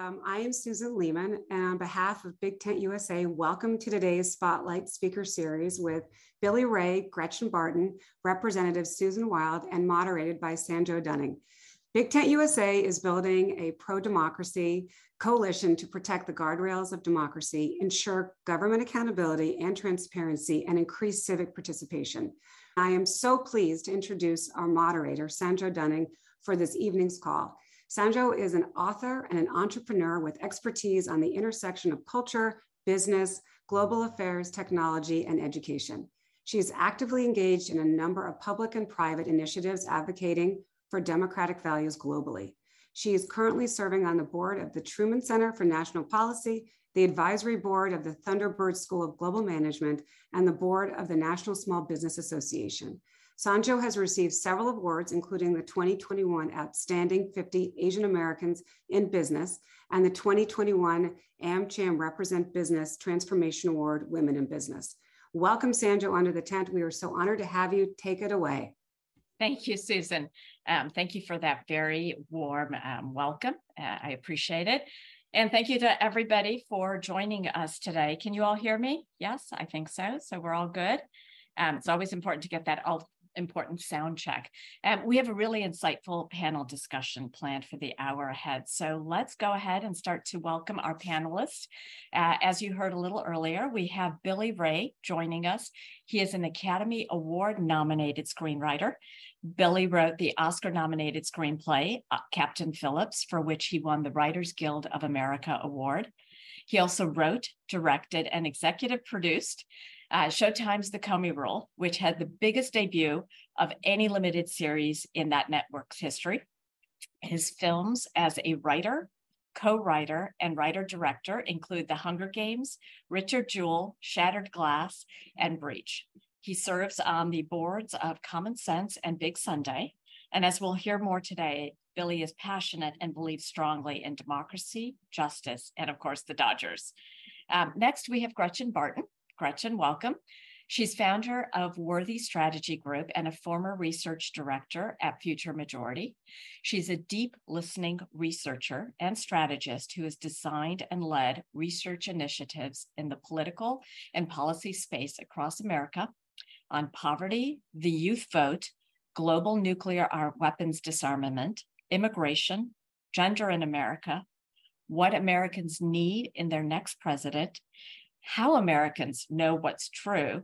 Um, I am Susan Lehman, and on behalf of Big Tent USA, welcome to today's Spotlight Speaker Series with Billy Ray, Gretchen Barton, Representative Susan Wild, and moderated by Sanjo Dunung. Big Tent USA is building a pro democracy coalition to protect the guardrails of democracy, ensure government accountability and transparency, and increase civic participation. I am so pleased to introduce our moderator, Sanjo Dunung, for this evening's call. Sanjo is an author and an entrepreneur with expertise on the intersection of culture, business, global affairs, technology, and education. She is actively engaged in a number of public and private initiatives advocating for democratic values globally. She is currently serving on the board of the Truman Center for National Policy, the advisory board of the Thunderbird School of Global Management, and the board of the National Small Business Association. Sanjo has received several awards, including the 2021 Outstanding 50 Asian Americans in Business and the 2021 AmCham Represent Business Transformation Award Women in Business. Welcome, Sanjo, under the tent. We are so honored to have you. Take it away. Thank you, Susan. Um, thank you for that very warm um, welcome. Uh, I appreciate it. And thank you to everybody for joining us today. Can you all hear me? Yes, I think so. So we're all good. Um, it's always important to get that all important sound check. Um, we have a really insightful panel discussion planned for the hour ahead. So let's go ahead and start to welcome our panelists. Uh, as you heard a little earlier, we have Billy Ray joining us. He is an Academy Award nominated screenwriter. Billy wrote the Oscar nominated screenplay, uh, Captain Phillips, for which he won the Writers Guild of America Award. He also wrote, directed, and executive produced uh, Showtime's The Comey Rule, which had the biggest debut of any limited series in that network's history. His films as a writer, co writer, and writer director include The Hunger Games, Richard Jewell, Shattered Glass, and Breach. He serves on the boards of Common Sense and Big Sunday. And as we'll hear more today, Billy is passionate and believes strongly in democracy, justice, and of course, the Dodgers. Um, next, we have Gretchen Barton. Gretchen, welcome. She's founder of Worthy Strategy Group and a former research director at Future Majority. She's a deep listening researcher and strategist who has designed and led research initiatives in the political and policy space across America on poverty, the youth vote, global nuclear weapons disarmament, immigration, gender in America, what Americans need in their next president, how Americans know what's true,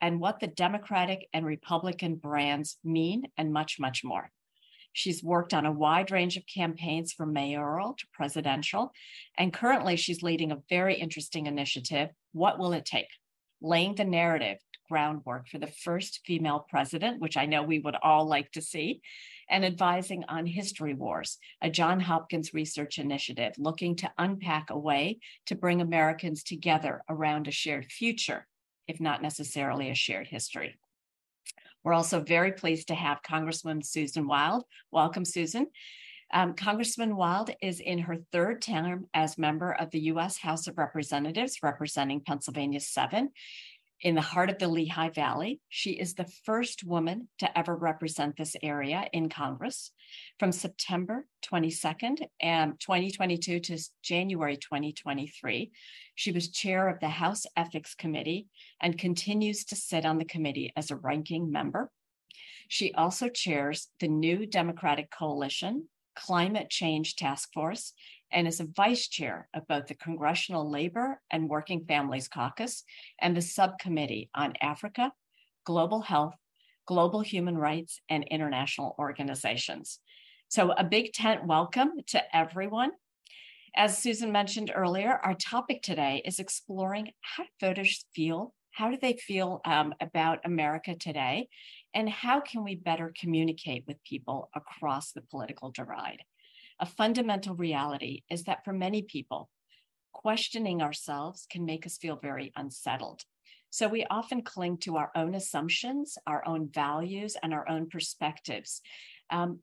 and what the Democratic and Republican brands mean, and much, much more. She's worked on a wide range of campaigns from mayoral to presidential, and currently she's leading a very interesting initiative, What Will It Take? Laying the narrative groundwork for the first female president, which I know we would all like to see, and advising on History Wars, a John Hopkins research initiative looking to unpack a way to bring Americans together around a shared future, if not necessarily a shared history. We're also very pleased to have Congresswoman Susan Wild. Welcome, Susan. Um, Congressman Wild is in her third term as member of the U.S. House of Representatives, representing Pennsylvania 7 in the heart of the Lehigh Valley. She is the first woman to ever represent this area in Congress. From September 22nd, and um, 2022 to January 2023, she was chair of the House Ethics Committee and continues to sit on the committee as a ranking member. She also chairs the New Democratic Coalition Climate Change Task Force and is a vice chair of both the Congressional Labor and Working Families Caucus and the Subcommittee on Africa, Global Health, Global Human Rights, and International Organizations. So, a big tent welcome to everyone. As Susan mentioned earlier, our topic today is exploring how voters feel. How do they feel um, about America today? And how can we better communicate with people across the political divide? A fundamental reality is that for many people, questioning ourselves can make us feel very unsettled. So we often cling to our own assumptions, our own values, and our own perspectives, um,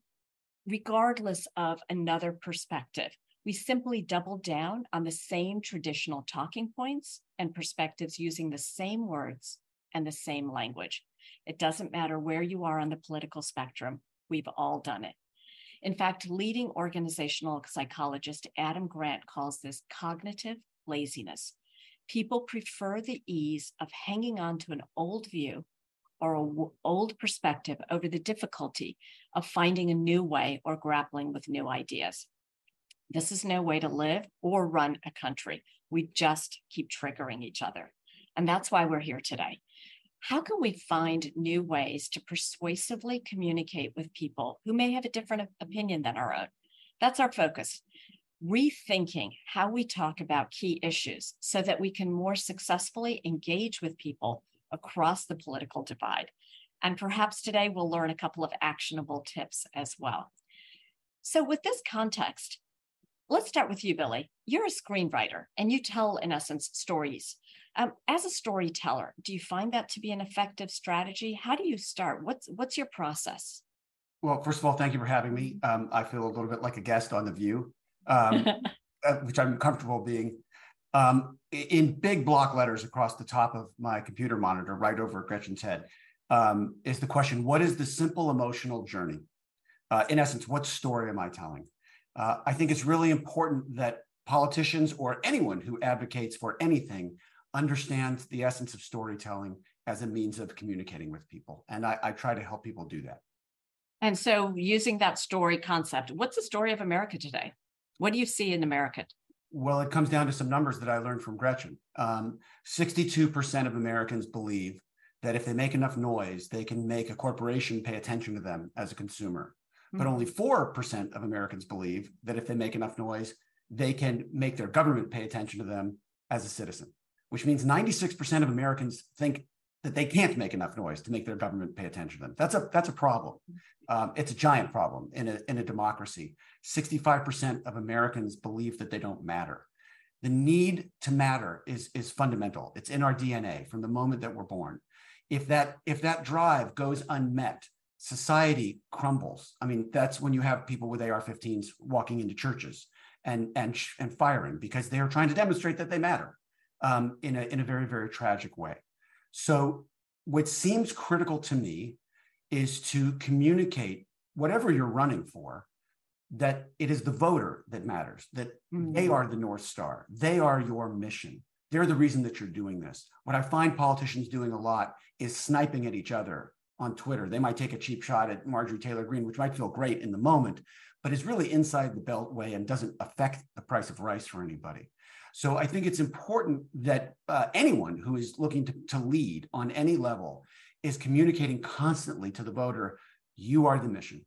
regardless of another perspective. We simply double down on the same traditional talking points and perspectives using the same words and the same language. It doesn't matter where you are on the political spectrum, we've all done it. In fact, leading organizational psychologist Adam Grant calls this cognitive laziness. People prefer the ease of hanging on to an old view or an old perspective over the difficulty of finding a new way or grappling with new ideas. This is no way to live or run a country. We just keep triggering each other. And that's why we're here today. How can we find new ways to persuasively communicate with people who may have a different opinion than our own? That's our focus. Rethinking how we talk about key issues so that we can more successfully engage with people across the political divide. And perhaps today we'll learn a couple of actionable tips as well. So, with this context, let's start with you, Billy. You're a screenwriter and you tell, in essence, stories. Um, as a storyteller, do you find that to be an effective strategy? How do you start? What's what's your process? Well, first of all, thank you for having me. Um, I feel a little bit like a guest on The View, um, uh, which I'm comfortable being. Um, in big block letters across the top of my computer monitor, right over Gretchen's head, um, is the question: What is the simple emotional journey? Uh, in essence, what story am I telling? Uh, I think it's really important that politicians or anyone who advocates for anything understands the essence of storytelling as a means of communicating with people. And I, I try to help people do that. And so, using that story concept, what's the story of America today? What do you see in America? Well, it comes down to some numbers that I learned from Gretchen. Um, 62% of Americans believe that if they make enough noise, they can make a corporation pay attention to them as a consumer. Mm-hmm. But only 4% of Americans believe that if they make enough noise, they can make their government pay attention to them as a citizen which means 96% of Americans think that they can't make enough noise to make their government pay attention to them. That's a that's a problem. Um, it's a giant problem in a in a democracy. 65% of Americans believe that they don't matter. The need to matter is is fundamental. It's in our DNA from the moment that we're born. If that if that drive goes unmet, society crumbles. I mean, that's when you have people with AR-15s walking into churches and and and firing because they are trying to demonstrate that they matter um, in, a, in a very, very tragic way. So, what seems critical to me is to communicate whatever you're running for that it is the voter that matters, that mm-hmm. they are the North Star, they are your mission. They're the reason that you're doing this. What I find politicians doing a lot is sniping at each other on Twitter. They might take a cheap shot at Marjorie Taylor Greene, which might feel great in the moment, but is really inside the beltway and doesn't affect the price of rice for anybody. So I think it's important that uh, anyone who is looking to, to lead on any level is communicating constantly to the voter you are the mission,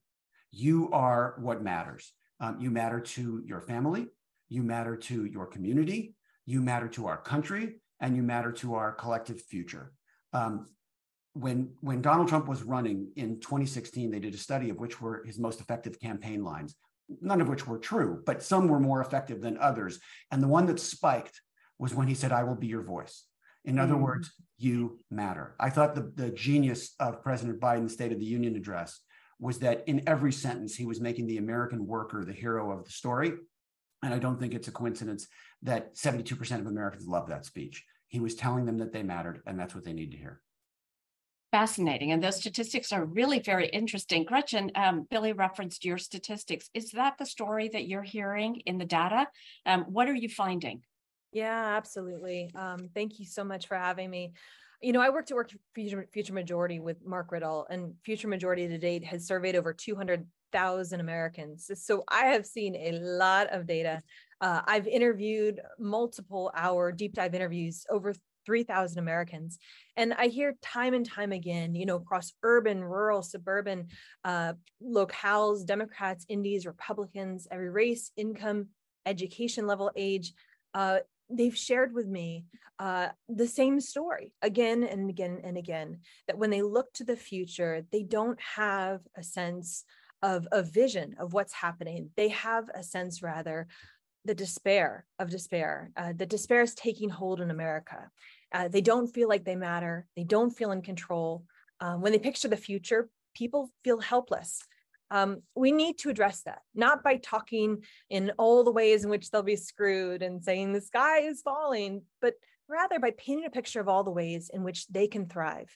you are what matters. Um, you matter to your family, you matter to your community, you matter to our country, and you matter to our collective future. Um, when when Donald Trump was running in 2016, they did a study of which were his most effective campaign lines none of which were true, but some were more effective than others. And the one that spiked was when he said, I will be your voice. In other mm. words, you matter. I thought the, the genius of President Biden's State of the Union address was that in every sentence, he was making the American worker the hero of the story. And I don't think it's a coincidence that 72% of Americans love that speech. He was telling them that they mattered, and that's what they need to hear fascinating. And those statistics are really very interesting. Gretchen, um, Billy referenced your statistics. Is that the story that you're hearing in the data? Um, what are you finding? Yeah, absolutely. Um, thank you so much for having me. You know, I worked at Work Future, Future Majority with Mark Riddle, and Future Majority to date has surveyed over 200,000 Americans. So I have seen a lot of data. Uh, I've interviewed multiple hour deep dive interviews, over 3,000 Americans. And I hear time and time again, you know, across urban, rural, suburban uh, locales, Democrats, Indies, Republicans, every race, income, education level, age, uh, they've shared with me uh, the same story again and again and again that when they look to the future, they don't have a sense of a vision of what's happening. They have a sense, rather, the despair of despair. Uh, the despair is taking hold in America. Uh, they don't feel like they matter. They don't feel in control. Um, when they picture the future, people feel helpless. Um, we need to address that, not by talking in all the ways in which they'll be screwed and saying the sky is falling, but rather by painting a picture of all the ways in which they can thrive.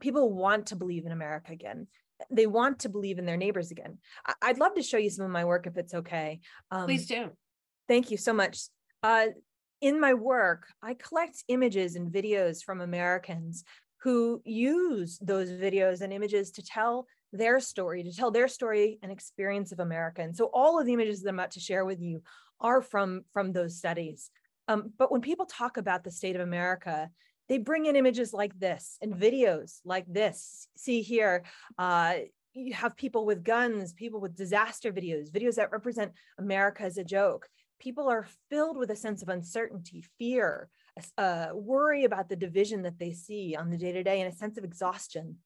People want to believe in America again. they want to believe in their neighbors again. I- would love to show you some of my work if it's okay. Um, Please do. Thank you so much. Uh, in my work, I collect images and videos from Americans who use those videos and images to tell their story, to tell their story and experience of America. And so all of the images that I'm about to share with you are from, from those studies. Um, but when people talk about the state of America, they bring in images like this and videos like this. See here, uh, you have people with guns, people with disaster videos, videos that represent America as a joke. People are filled with a sense of uncertainty, fear, uh, worry about the division that they see on the day to day, and a sense of exhaustion.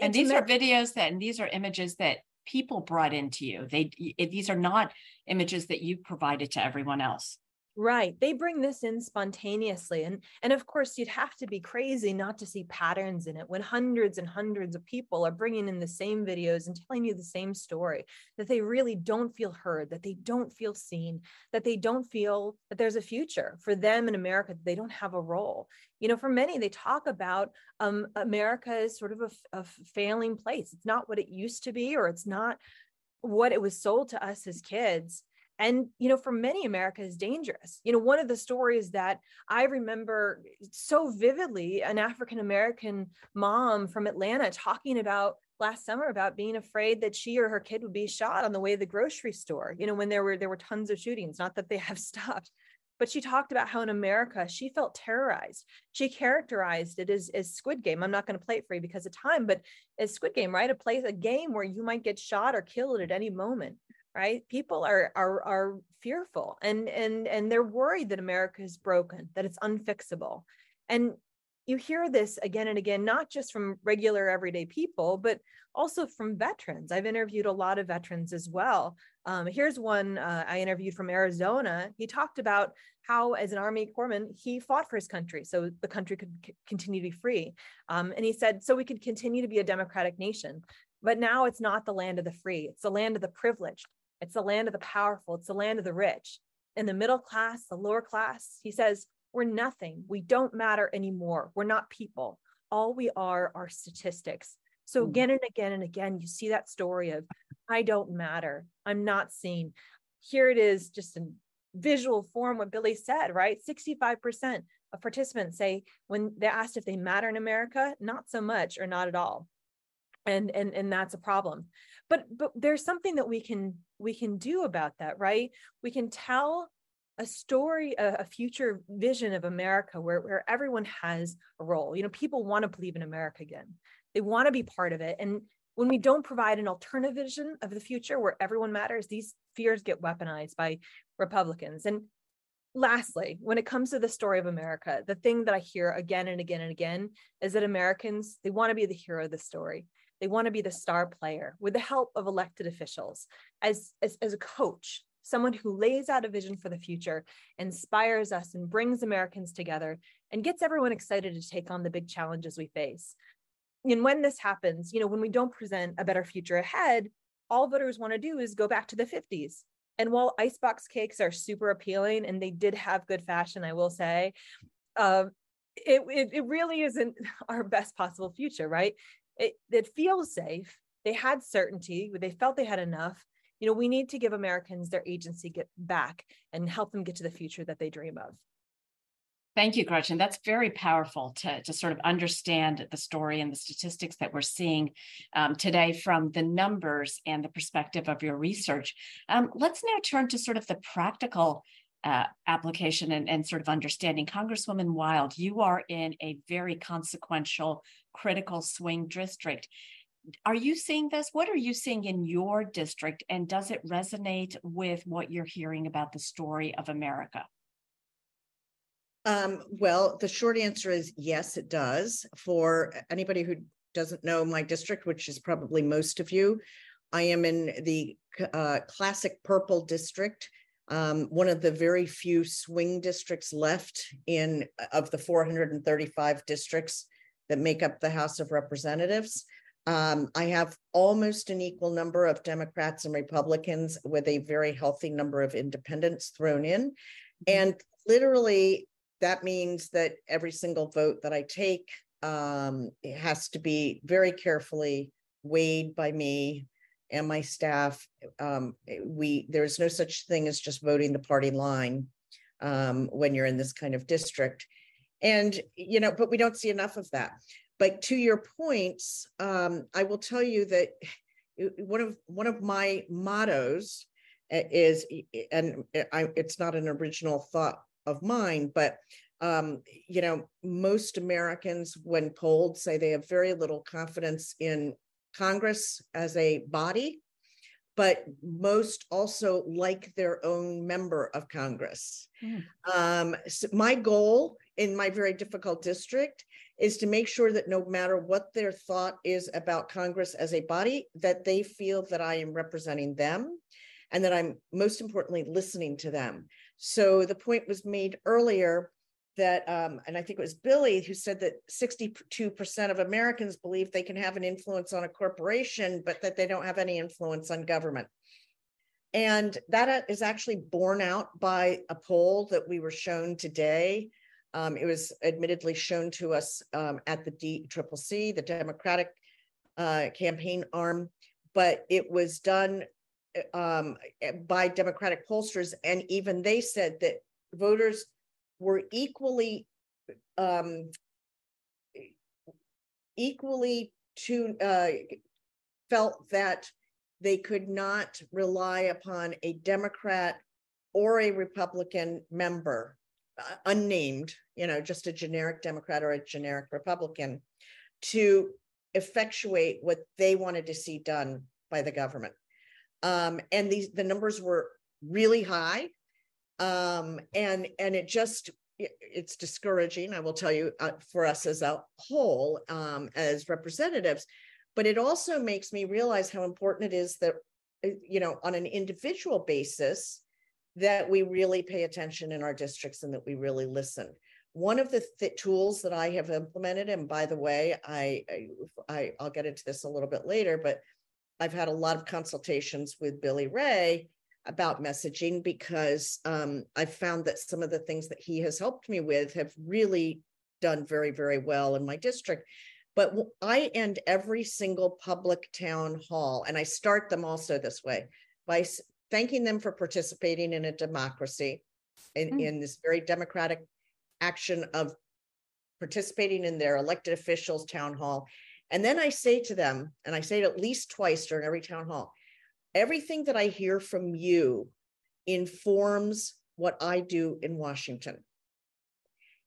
And these are videos that, and these are images that people brought into you. They, these are not images that you provided to everyone else. Right. They bring this in spontaneously. And, and of course, you'd have to be crazy not to see patterns in it when hundreds and hundreds of people are bringing in the same videos and telling you the same story that they really don't feel heard, that they don't feel seen, that they don't feel that there's a future for them in America, that they don't have a role. You know, for many, they talk about um, America as sort of a, a failing place. It's not what it used to be, or it's not what it was sold to us as kids and you know for many america is dangerous. You know one of the stories that i remember so vividly an african american mom from atlanta talking about last summer about being afraid that she or her kid would be shot on the way to the grocery store you know when there were there were tons of shootings not that they have stopped. But she talked about how in america she felt terrorized. She characterized it as, as squid game. I'm not going to play it for you because of time but as squid game right? A place a game where you might get shot or killed at any moment right? People are are are fearful and and and they're worried that america is broken that it's unfixable. And you hear this again and again not just from regular everyday people but also from veterans. I've interviewed a lot of veterans as well. Um, here's one uh, i interviewed from arizona. He talked about how as an army corpsman he fought for his country so the country could c- continue to be free. Um, and he said so we could continue to be a democratic nation but now it's not the land of the free it's the land of the privileged it's the land of the powerful, it's the land of the rich. In the middle class, the lower class, he says, we're nothing. We don't matter anymore. We're not people. All we are are statistics. So hmm. again and again and again, you see that story of, I don't matter. I'm not seen. Here it is, just in visual form, what Billy said, right? 65% of participants say when they're asked if they matter in America, not so much or not at all. And, and, and that's a problem but but there's something that we can we can do about that right? We can tell a story a, future vision of america where, where everyone has a role. You know people want to believe in america again. They want to be part of it. And when we don't provide an alternative vision of the future where everyone matters these fears get weaponized by republicans. And lastly when it comes to the story of america the thing that i hear again and again and again is that americans they want to be the hero of the story they want to be the star player with the help of elected officials as, as, as a coach, someone who lays out a vision for the future, inspires us and brings Americans together and gets everyone excited to take on the big challenges we face. And when this happens, you know, when we don't present a better future ahead, all voters want to do is go back to the 50s. And while icebox cakes are super appealing and they did have good fashion, I will say, uh, it, it, it really isn't our best possible future, right? It, it feels safe. They had certainty, they felt they had enough. You know, we need to give Americans their agency get back and help them get to the future that they dream of. Thank you, Gretchen. That's very powerful to, to sort of understand the story and the statistics that we're seeing um, today from the numbers and the perspective of your research. Um, let's now turn to sort of the practical uh, application and, and sort of understanding. Congresswoman Wild, you are in a very consequential, critical swing district. Are you seeing this? What are you seeing in your district? And does it resonate with what you're hearing about the story of America? Um, well, the short answer is yes, it does. For anybody who doesn't know my district, which is probably most of you, I am in the uh, classic purple district um, one of the very few swing districts left in of the 435 districts that make up the House of Representatives. Um, I have almost an equal number of Democrats and Republicans with a very healthy number of independents thrown in. Mm-hmm. And literally, that means that every single vote that I take um, has to be very carefully weighed by me and my staff. Um, we there's no such thing as just voting the party line um, when you're in this kind of district, and you know, but we don't see enough of that. But to your points, um, I will tell you that one of one of my mottos is, and I, it's not an original thought of mine, but um, you know, most Americans, when polled, say they have very little confidence in Congress as a body, but most also like their own member of Congress. Mm. Um, so my goal in my very difficult district is to make sure that no matter what their thought is about Congress as a body, that they feel that I am representing them and that I'm most importantly listening to them. So the point was made earlier that, um, and I think it was Billy who said that 62% of Americans believe they can have an influence on a corporation, but that they don't have any influence on government. And that uh, actually borne out by a poll that we were shown today. Um, it was admittedly shown to us um, at the DCCC, the Democratic uh, campaign arm, but it was done um, by Democratic pollsters, and even they said that voters were equally um, equally to uh, felt that they could not rely upon a Democrat or a Republican member, uh, unnamed, you know, just a generic Democrat or a generic Republican, to effectuate what they wanted to see done by the government. Um, and these the numbers were really high um, and and it just it's discouraging i will tell you uh, for us as a whole um, as representatives. But it also makes me realize how important it is that uh, you know on an individual basis that we really pay attention in our districts and that we really listen. One of the th- tools that i have implemented and by the way I, I i i'll get into this a little bit later but I've had a lot of consultations with Billy Ray about messaging because um, I've found that some of the things that he has helped me with have really done very, very well in my district. But I end every single public town hall, and I start them also this way by thanking them for participating in a democracy, in, mm. in this very democratic action of participating in their elected officials' town hall and then I say to them, and I say it at least twice during every town hall everything that I hear from you informs what I do in Washington.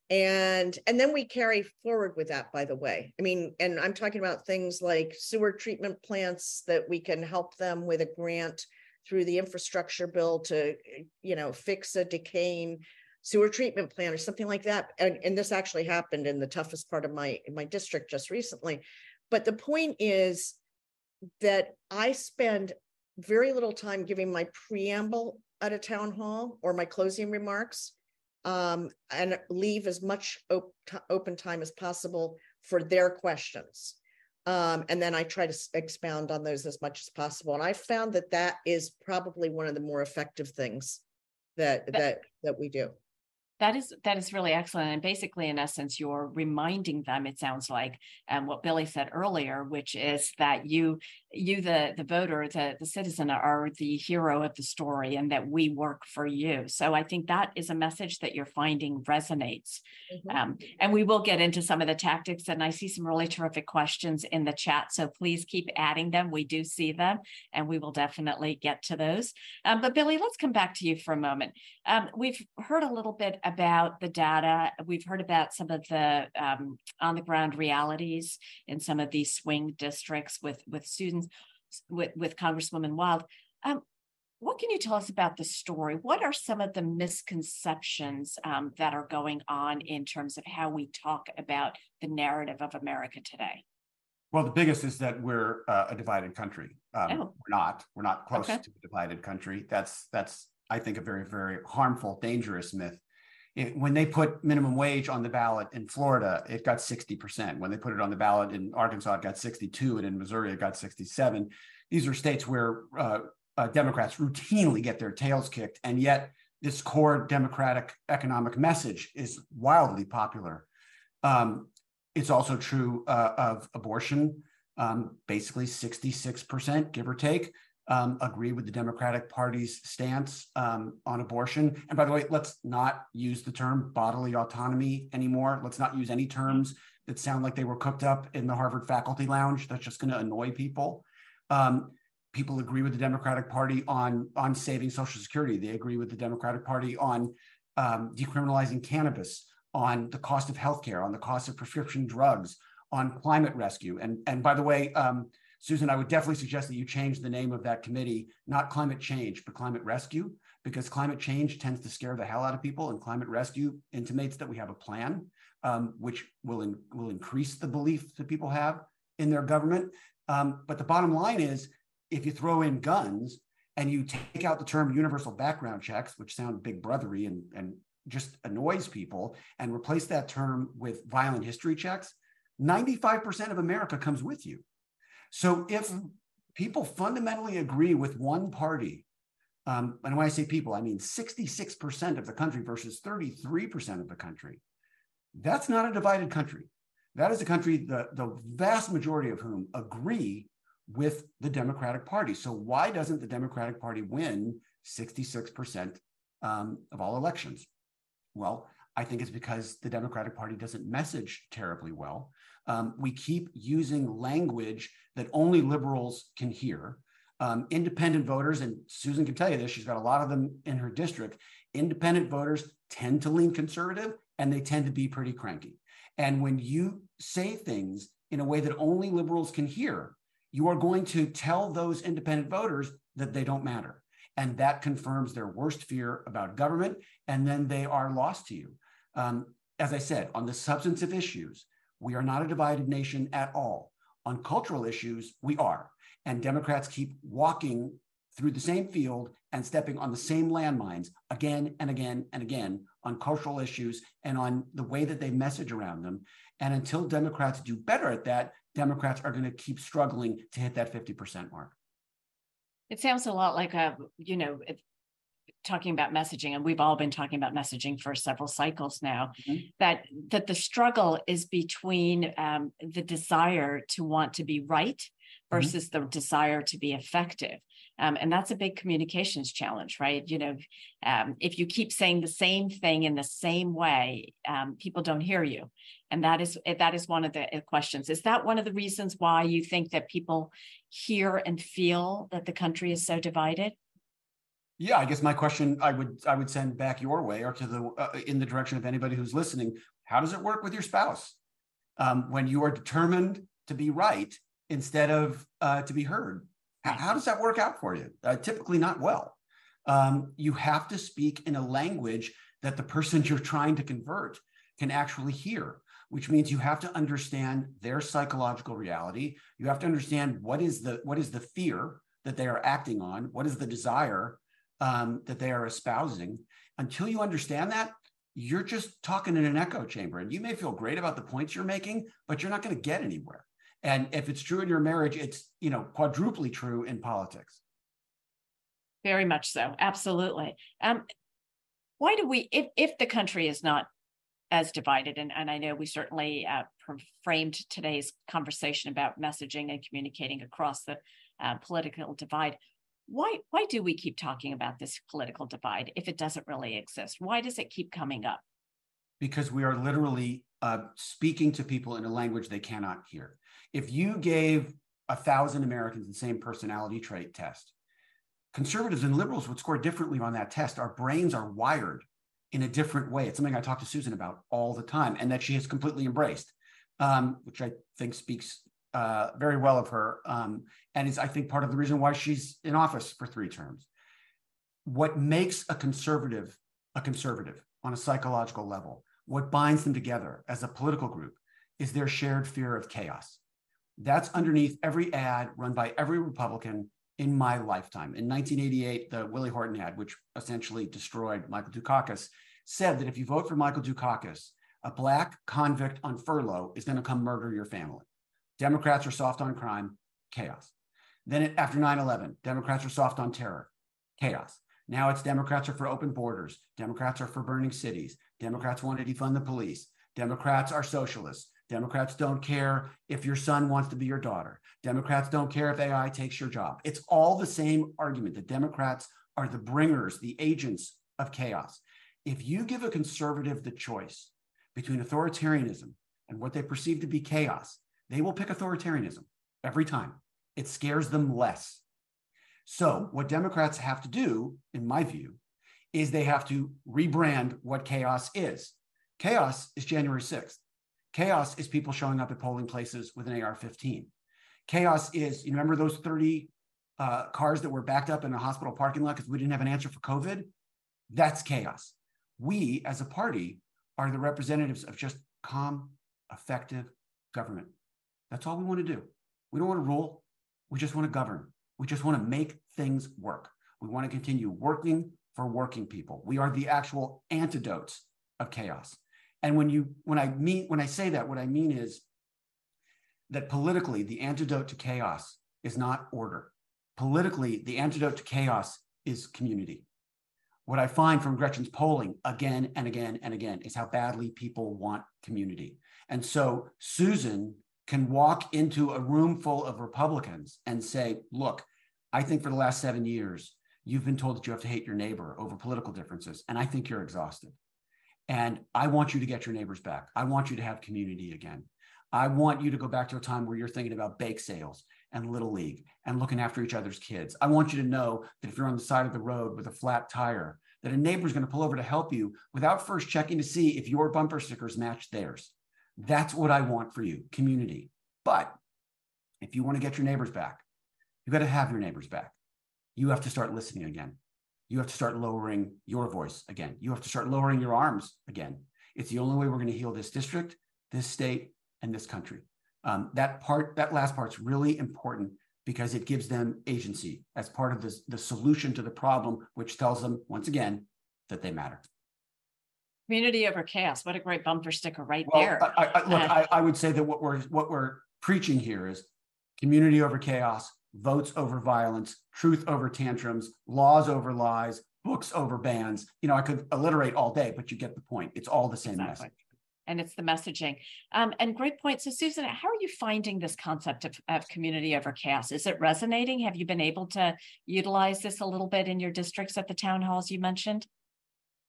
And and then we carry forward with that, by the way. I mean, and I'm talking about things like sewer treatment plants that we can help them with a grant through the infrastructure bill to, you know, fix a decaying sewer treatment plant or something like that. And, and this actually happened in the toughest part of my my district just recently. But the point is that I spend very little time giving my preamble at a town hall or my closing remarks um, and leave as much op- open time as possible for their questions. Um, and then I try to expound on those as much as possible. And I found that that is probably one of the more effective things that that that, that we do. That is that is really excellent, and basically, in essence, you're reminding them. It sounds like, um, what Billy said earlier, which is that you, you, the the voter, the the citizen, are the hero of the story, and that we work for you. So I think that is a message that you're finding resonates. Mm-hmm. Um, and we will get into some of the tactics, and I see some really terrific questions in the chat. So please keep adding them. We do see them, and we will definitely get to those. Um, but Billy, let's come back to you for a moment. Um, we've heard a little bit about the data. We've heard about some of the um, on the ground realities in some of these swing districts with with students with, with Congresswoman Wild. Um, what can you tell us about the story? What are some of the misconceptions um, that are going on in terms of how we talk about the narrative of America today? Well, the biggest is that we're uh, a divided country. Um, oh. We're not. We're not close okay. to a divided country. That's that's I think a very very harmful, dangerous myth when they put minimum wage on the ballot in Florida, it got 60%. When they put it on the ballot in Arkansas, it got 62, and in Missouri, it got 67. These are states where uh, uh, Democrats routinely get their tails kicked, and yet this core Democratic economic message is wildly popular. Um, it's also true uh, of abortion. um, basically 66%, give or take, um, agree with the Democratic Party's stance um, on abortion. And by the way, let's not use the term bodily autonomy anymore. Let's not use any terms that sound like they were cooked up in the Harvard faculty lounge. That's just going to annoy people. Um, people agree with the Democratic Party on on saving Social Security. They agree with the Democratic Party on um, decriminalizing cannabis, on the cost of healthcare, on the cost of prescription drugs, on climate rescue. And and by the way, um, Susan, I would definitely suggest that you change the name of that committee, not climate change, but climate rescue, because climate change tends to scare the hell out of people, and climate rescue intimates that we have a plan, um, which will in, will increase the belief that people have in their government. Um, but the bottom line is if you throw in guns and you take out the term universal background checks, which sound big brothery and, and just annoys people, and replace that term with violent history checks, 95% of America comes with you. So if people fundamentally agree with one party, um, and when I say people, I mean 66% of the country versus 33% of the country, that's not a divided country. That is a country, the, the vast majority of whom agree with the Democratic Party. So why doesn't the Democratic Party win 66% um, of all elections? Well, I think it's because the Democratic Party doesn't message terribly well. Um, we keep using language that only liberals can hear. Um, independent voters, and Susan can tell you this, she's got a lot of them in her district. Independent voters tend to lean conservative and they tend to be pretty cranky. And when you say things in a way that only liberals can hear, you are going to tell those independent voters that they don't matter. And that confirms their worst fear about government. And then they are lost to you. Um, as I said, on the substantive issues, we are not a divided nation at all. On cultural issues, we are. And Democrats keep walking through the same field and stepping on the same landmines again and again and again on cultural issues and on the way that they message around them. And until Democrats do better at that, Democrats are going to keep struggling to hit that 50% mark. It sounds a lot like a, you know, talking about messaging, and we've all been talking about messaging for several cycles now, mm-hmm. that that the struggle is between um, the desire to want to be right mm-hmm. versus mm-hmm. the desire to be effective. Um, and that's a big communications challenge, right? You know, um, if you keep saying the same thing in the same way, um, people don't hear you, and that is that is one of the uh, questions. Is that one of the reasons why you think that people hear and feel that the country is so divided? Yeah, I guess my question I would I would send back your way or to the uh, in the direction of anybody who's listening. How does it work with your spouse um, when you are determined to be right instead of uh, to be heard? How, does that work out for you? Uh, typically, not well. Um, you have to speak in a language that the person you're trying to convert can actually hear, which means you have to understand their psychological reality. You have to understand what is the what is the fear that they are acting on, what is the desire um, that they are espousing. Until you understand that, you're just talking in an echo chamber. And you may feel great about the points you're making, but you're not going to get anywhere. And if it's true in your marriage, it's you know quadruply true in politics. Very much so. Absolutely. Um, why do we, if if the country is not as divided, and, and I know we certainly uh, framed today's conversation about messaging and communicating across the uh, political divide why why do we keep talking about this political divide if it doesn't really exist? Why does it keep coming up? Because we are literally uh, speaking to people in a language they cannot hear. If you gave a thousand Americans the same personality trait test, conservatives and liberals would score differently on that test. Our brains are wired in a different way. It's something I talk to Susan about all the time, and that she has completely embraced, um, which I think speaks uh, very well of her, um, and is I think part of the reason why she's in office for three terms. What makes a conservative a conservative on a psychological level, what binds them together as a political group, is their shared fear of chaos. That's underneath every ad run by every Republican in my lifetime. In 1988, the Willie Horton ad, which essentially destroyed Michael Dukakis, said that if you vote for Michael Dukakis, a black convict on furlough is going to come murder your family. Democrats are soft on crime, chaos. Then after 9 11, Democrats are soft on terror, chaos. Now it's Democrats are for open borders. Democrats are for burning cities. Democrats want to defund the police. Democrats are socialists. Democrats don't care if your son wants to be your daughter. Democrats don't care if AI takes your job. It's all the same argument. The Democrats are the bringers, the agents of chaos. If you give a conservative the choice between authoritarianism and what they perceive to be chaos, they will pick authoritarianism every time. It scares them less. So, what Democrats have to do, in my view, is they have to rebrand what chaos is. Chaos is January 6th. Chaos is people showing up at polling places with an AR 15. Chaos is, you remember those 30 uh, cars that were backed up in a hospital parking lot because we didn't have an answer for COVID? That's chaos. We, as a party, are the representatives of just calm, effective government. That's all we want to do. We don't want to rule. We just want to govern. We just want to make things work. We want to continue working for working people. We are the actual antidotes of chaos. And when you when I mean when I say that, what I mean is that politically the antidote to chaos is not order. Politically, the antidote to chaos is community. What I find from Gretchen's polling again and again and again is how badly people want community. And so Susan can walk into a room full of Republicans and say, look, I think for the last seven years, you've been told that you have to hate your neighbor over political differences. And I think you're exhausted. And I want you to get your neighbors back. I want you to have community again. I want you to go back to a time where you're thinking about bake sales and little league and looking after each other's kids. I want you to know that if you're on the side of the road with a flat tire, that a neighbor is going to pull over to help you without first checking to see if your bumper stickers match theirs. That's what I want for you, community. But if you want to get your neighbors back, you got to have your neighbors back. You have to start listening again. You have to start lowering your voice again. You have to start lowering your arms again. It's the only way we're going to heal this district, this state, and this country. Um, that part, that last part's really important because it gives them agency as part of this, the solution to the problem, which tells them once again that they matter. Community over chaos. What a great bumper sticker right well, there. I, I, look, I, I would say that what we're what we're preaching here is community over chaos, votes over violence, truth over tantrums, laws over lies, books over bans. You know, I could alliterate all day, but you get the point. It's all the same exactly. message. And it's the messaging. Um, and great point. So, Susan, how are you finding this concept of, of community over chaos? Is it resonating? Have you been able to utilize this a little bit in your districts at the town halls you mentioned?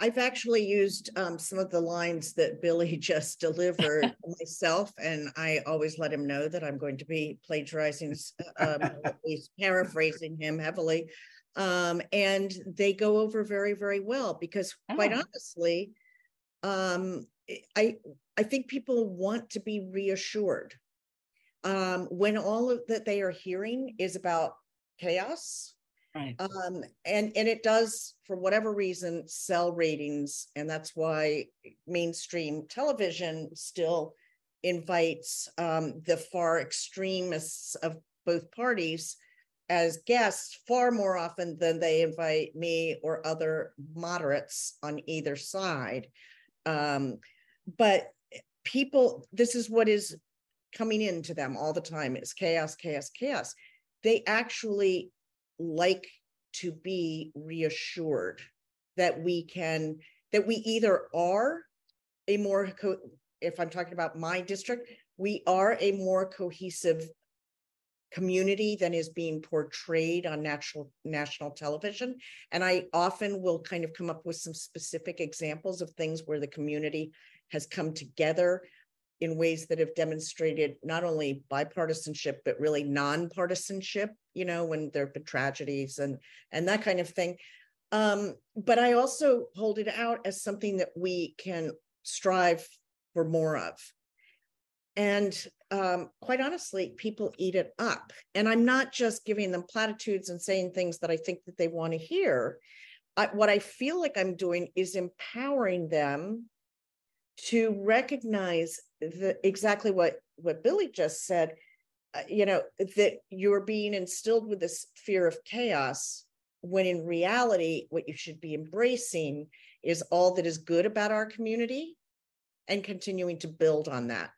I've actually used um, some of the lines that Billy just delivered myself, and I always let him know that I'm going to be plagiarizing, um, at least paraphrasing him heavily. Um, and they go over very, very well because, quite oh. honestly, um, I I think people want to be reassured um, when all of that they are hearing is about chaos Right. Um, and and it does, for whatever reason, sell ratings, and that's why mainstream television still invites um, the far extremists of both parties as guests far more often than they invite me or other moderates on either side. Um, but people, this is what is coming into them all the time: is chaos, chaos, chaos. They actually like to be reassured that we can that we either are a more co- if i'm talking about my district we are a more cohesive community than is being portrayed on national national television. And i often will kind of come up with some specific examples of things where the community has come together in ways that have demonstrated not only bipartisanship but really nonpartisanship you know when there have been tragedies and and that kind of thing. Um, but i also hold it out as something that we can strive for more of. And um, quite honestly people eat it up. And i'm not just giving them platitudes and saying things that i think that they want to hear. I, what i feel like i'm doing is empowering them to recognize the, exactly what what Billy just said, uh, you know, that you're being instilled with this fear of chaos when in reality what you should be embracing is all that is good about our community and continuing to build on that.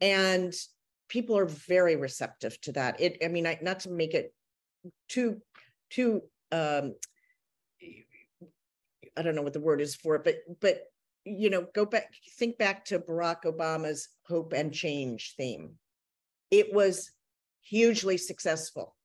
And people are very receptive to that. It I mean, I, not to make it too too um I don't know what the word is for it, but but you know, go back, think back to Barack Obama's hope and change theme. It was hugely successful.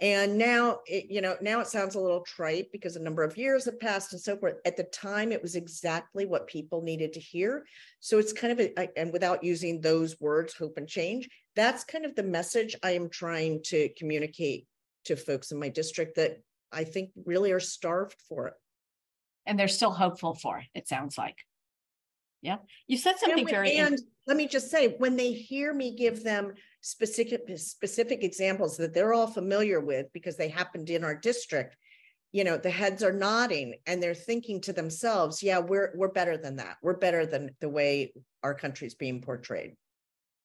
And now, it, you know, now it sounds a little trite because a number of years have passed and so forth. At the time, it was exactly what people needed to hear. So it's kind of, a, and without using those words, hope and change, that's kind of the message I am trying to communicate to folks in my district that I think really are starved for it. And they're still hopeful for it, it sounds like. Yeah. You said something and, very and let me just say, when they hear me give them specific specific examples that they're all familiar with because they happened in our district, you know, the heads are nodding and they're thinking to themselves, yeah, we're we're better than that. We're better than the way our country's being portrayed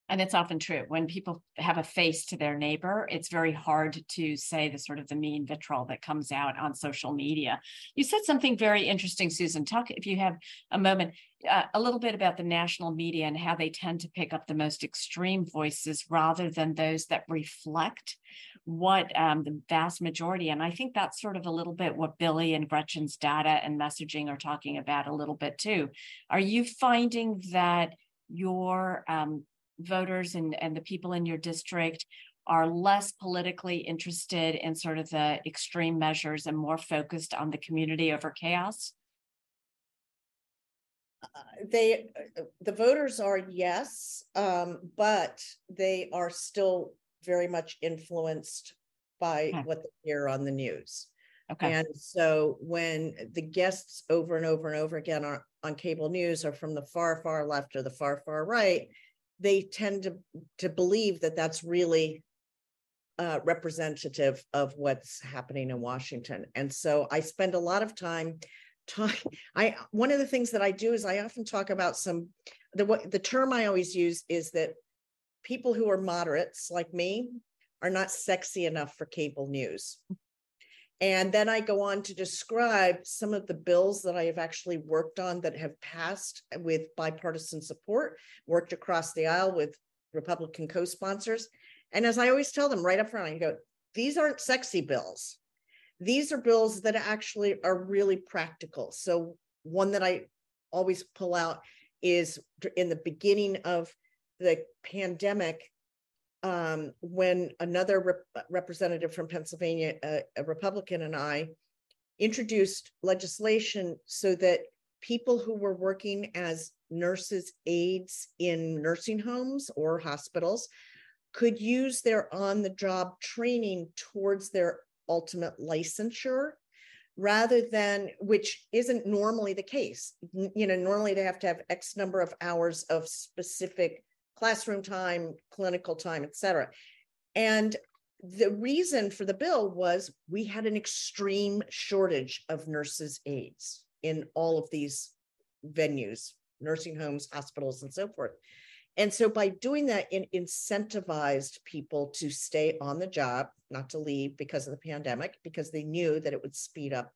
and it's often true. When people have a face to their neighbor it's very hard to say the sort of the mean vitriol that comes out on social media. You said something very interesting susan. Talk if you have a moment uh, a little bit about the national media and how they tend to pick up the most extreme voices rather than those that reflect what um, the vast majority. And i think that's sort of a little bit what billy and gretchen's data and messaging are talking about a little bit too. Are you finding that your um, voters and, and the people in your district are less politically interested in sort of the extreme measures and more focused on the community over chaos? Uh, they the voters are yes um, but they are still very much influenced by okay. what they hear on the news okay and so when the guests over and over and over again are on cable news are from the far far left or the far far right they tend to to believe that that's really uh, representative of what's happening in Washington. And so I spend a lot of time talking. I one of the things that I do is I often talk about some the what the term I always use is that people who are moderates like me are not sexy enough for cable news. And then I go on to describe some of the bills that I have actually worked on that have passed with bipartisan support, worked across the aisle with Republican co sponsors. And as I always tell them right up front, I go, these aren't sexy bills. These are bills that actually are really practical. So, one that I always pull out is in the beginning of the pandemic, um, when another rep- representative from Pennsylvania, a, a Republican, and I introduced legislation so that people who were working as nurses' aides in nursing homes or hospitals could use their on the job training towards their ultimate licensure rather than which isn't normally the case. You know normally they have to have x number of hours of specific classroom time, clinical time, et cetera. And the reason for the bill was we had an extreme shortage of nurses' aides in all of these venues, nursing homes, hospitals, and so forth. And so by doing that, it incentivized people to stay on the job, not to leave because of the pandemic, because they knew that it would speed up.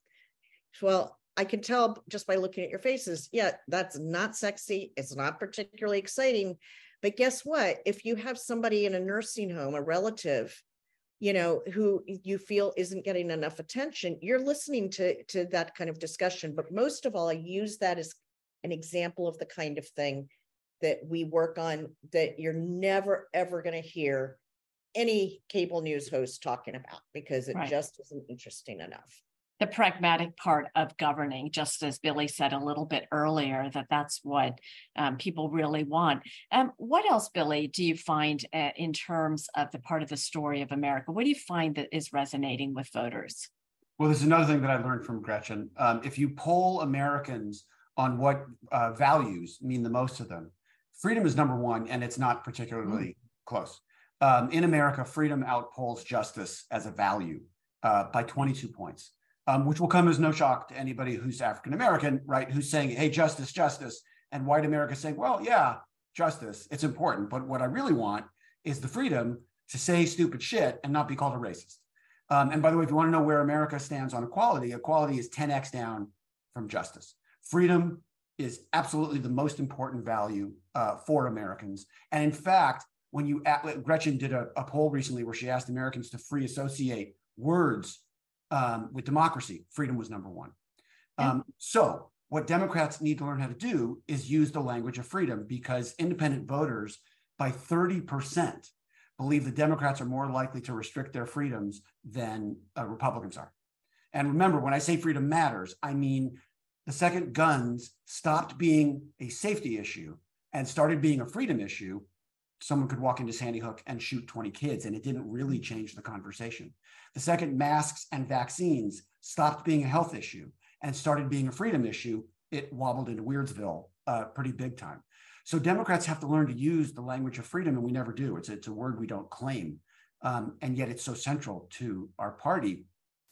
Well, I can tell just by looking at your faces, yeah, that's not sexy. It's not particularly exciting, but guess what? If you have somebody in a nursing home, a relative, you know, who you feel isn't getting enough attention, you're listening to, to that kind of discussion. But most of all, I use that as an example of the kind of thing that we work on that you're never, ever going to hear any cable news host talking about because it right. just isn't interesting enough the pragmatic part of governing, just as Billy said a little bit earlier, that that's what um, people really want. Um, what else, Billy, do you find uh, in terms of the part of the story of America? What do you find that is resonating with voters? Well, there's another thing that I learned from Gretchen. Um, if you poll Americans on what uh, values mean the most to them, freedom is number one, and it's not particularly mm. close. Um, in America, freedom outpolls justice as a value uh, by 22 points um, which will come as no shock to anybody who's African American, right? Who's saying, hey, justice, justice. And white America saying, well, yeah, justice, it's important. But what I really want is the freedom to say stupid shit and not be called a racist. Um, and by the way, if you want to know where America stands on equality, equality is 10x down from justice. Freedom is absolutely the most important value uh, for Americans. And in fact, when you Gretchen did a, a poll recently where she asked Americans to free associate words um, with democracy, freedom was number one. Um, so What Democrats need to learn how to do is use the language of freedom because independent voters by 30% believe the Democrats are more likely to restrict their freedoms than uh, Republicans are. And remember, when I say freedom matters, I mean the second guns stopped being a safety issue and started being a freedom issue, someone could walk into Sandy Hook and shoot 20 kids, and it didn't really change the conversation. The second masks and vaccines stopped being a health issue and started being a freedom issue, it wobbled into Weirdsville uh, pretty big time. So Democrats have to learn to use the language of freedom, and we never do. It's, it's a word we don't claim. Um, and yet it's so central to our party.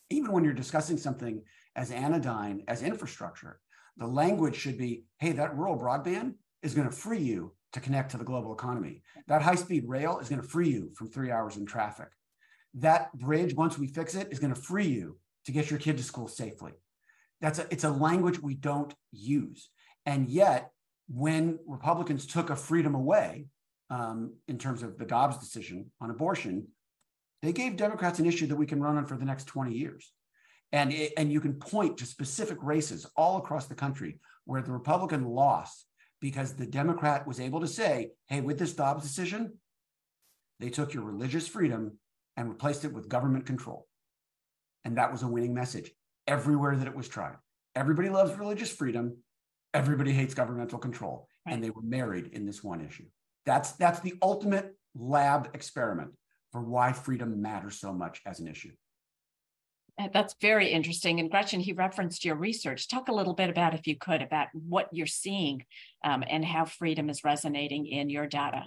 Even when you're discussing something as anodyne as infrastructure, the language should be hey, that rural broadband is going to free you to connect to the global economy. That high speed rail is going to free you from three hours in traffic. That bridge, once we fix it, is going to free you to get your kid to school safely. That's a, it's a language we don't use. And yet, when Republicans took a freedom away um, in terms of the Dobbs decision on abortion, they gave Democrats an issue that we can run on for the next 20 years. And, it, and you can point to specific races all across the country where the Republican lost because the Democrat was able to say, hey, with this Dobbs decision, they took your religious freedom and replaced it with government control. And that was a winning message everywhere that it was tried. Everybody loves religious freedom. Everybody hates governmental control. Right. And they were married in this one issue. That's, that's the ultimate lab experiment for why freedom matters so much as an issue. That's very interesting. And Gretchen, he referenced your research. Talk a little bit about, if you could, about what you're seeing um, and how freedom is resonating in your data.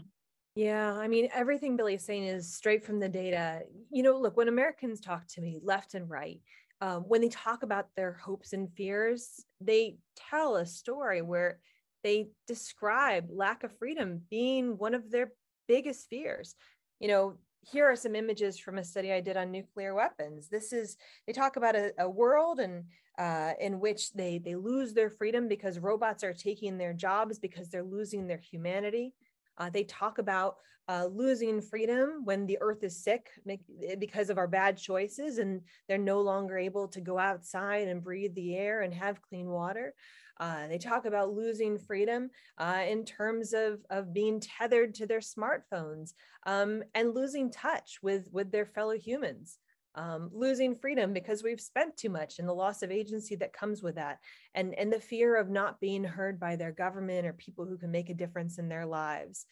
Yeah, I mean, everything Billy's saying is straight from the data. You know, look, when Americans talk to me left and right, um, when they talk about their hopes and fears, they tell a story where they describe lack of freedom being one of their biggest fears. You know, here are some images from a study I did on nuclear weapons. This is they talk about a, a world and uh, in which they they lose their freedom because robots are taking their jobs because they're losing their humanity. Uh, they talk about uh, losing freedom when the earth is sick make, because of our bad choices and they're no longer able to go outside and breathe the air and have clean water. Uh, they talk about losing freedom uh, in terms of, of being tethered to their smartphones um, and losing touch with, with their fellow humans. Um, losing freedom because we've spent too much and the loss of agency that comes with that and and the fear of not being heard by their government or people who can make a difference in their lives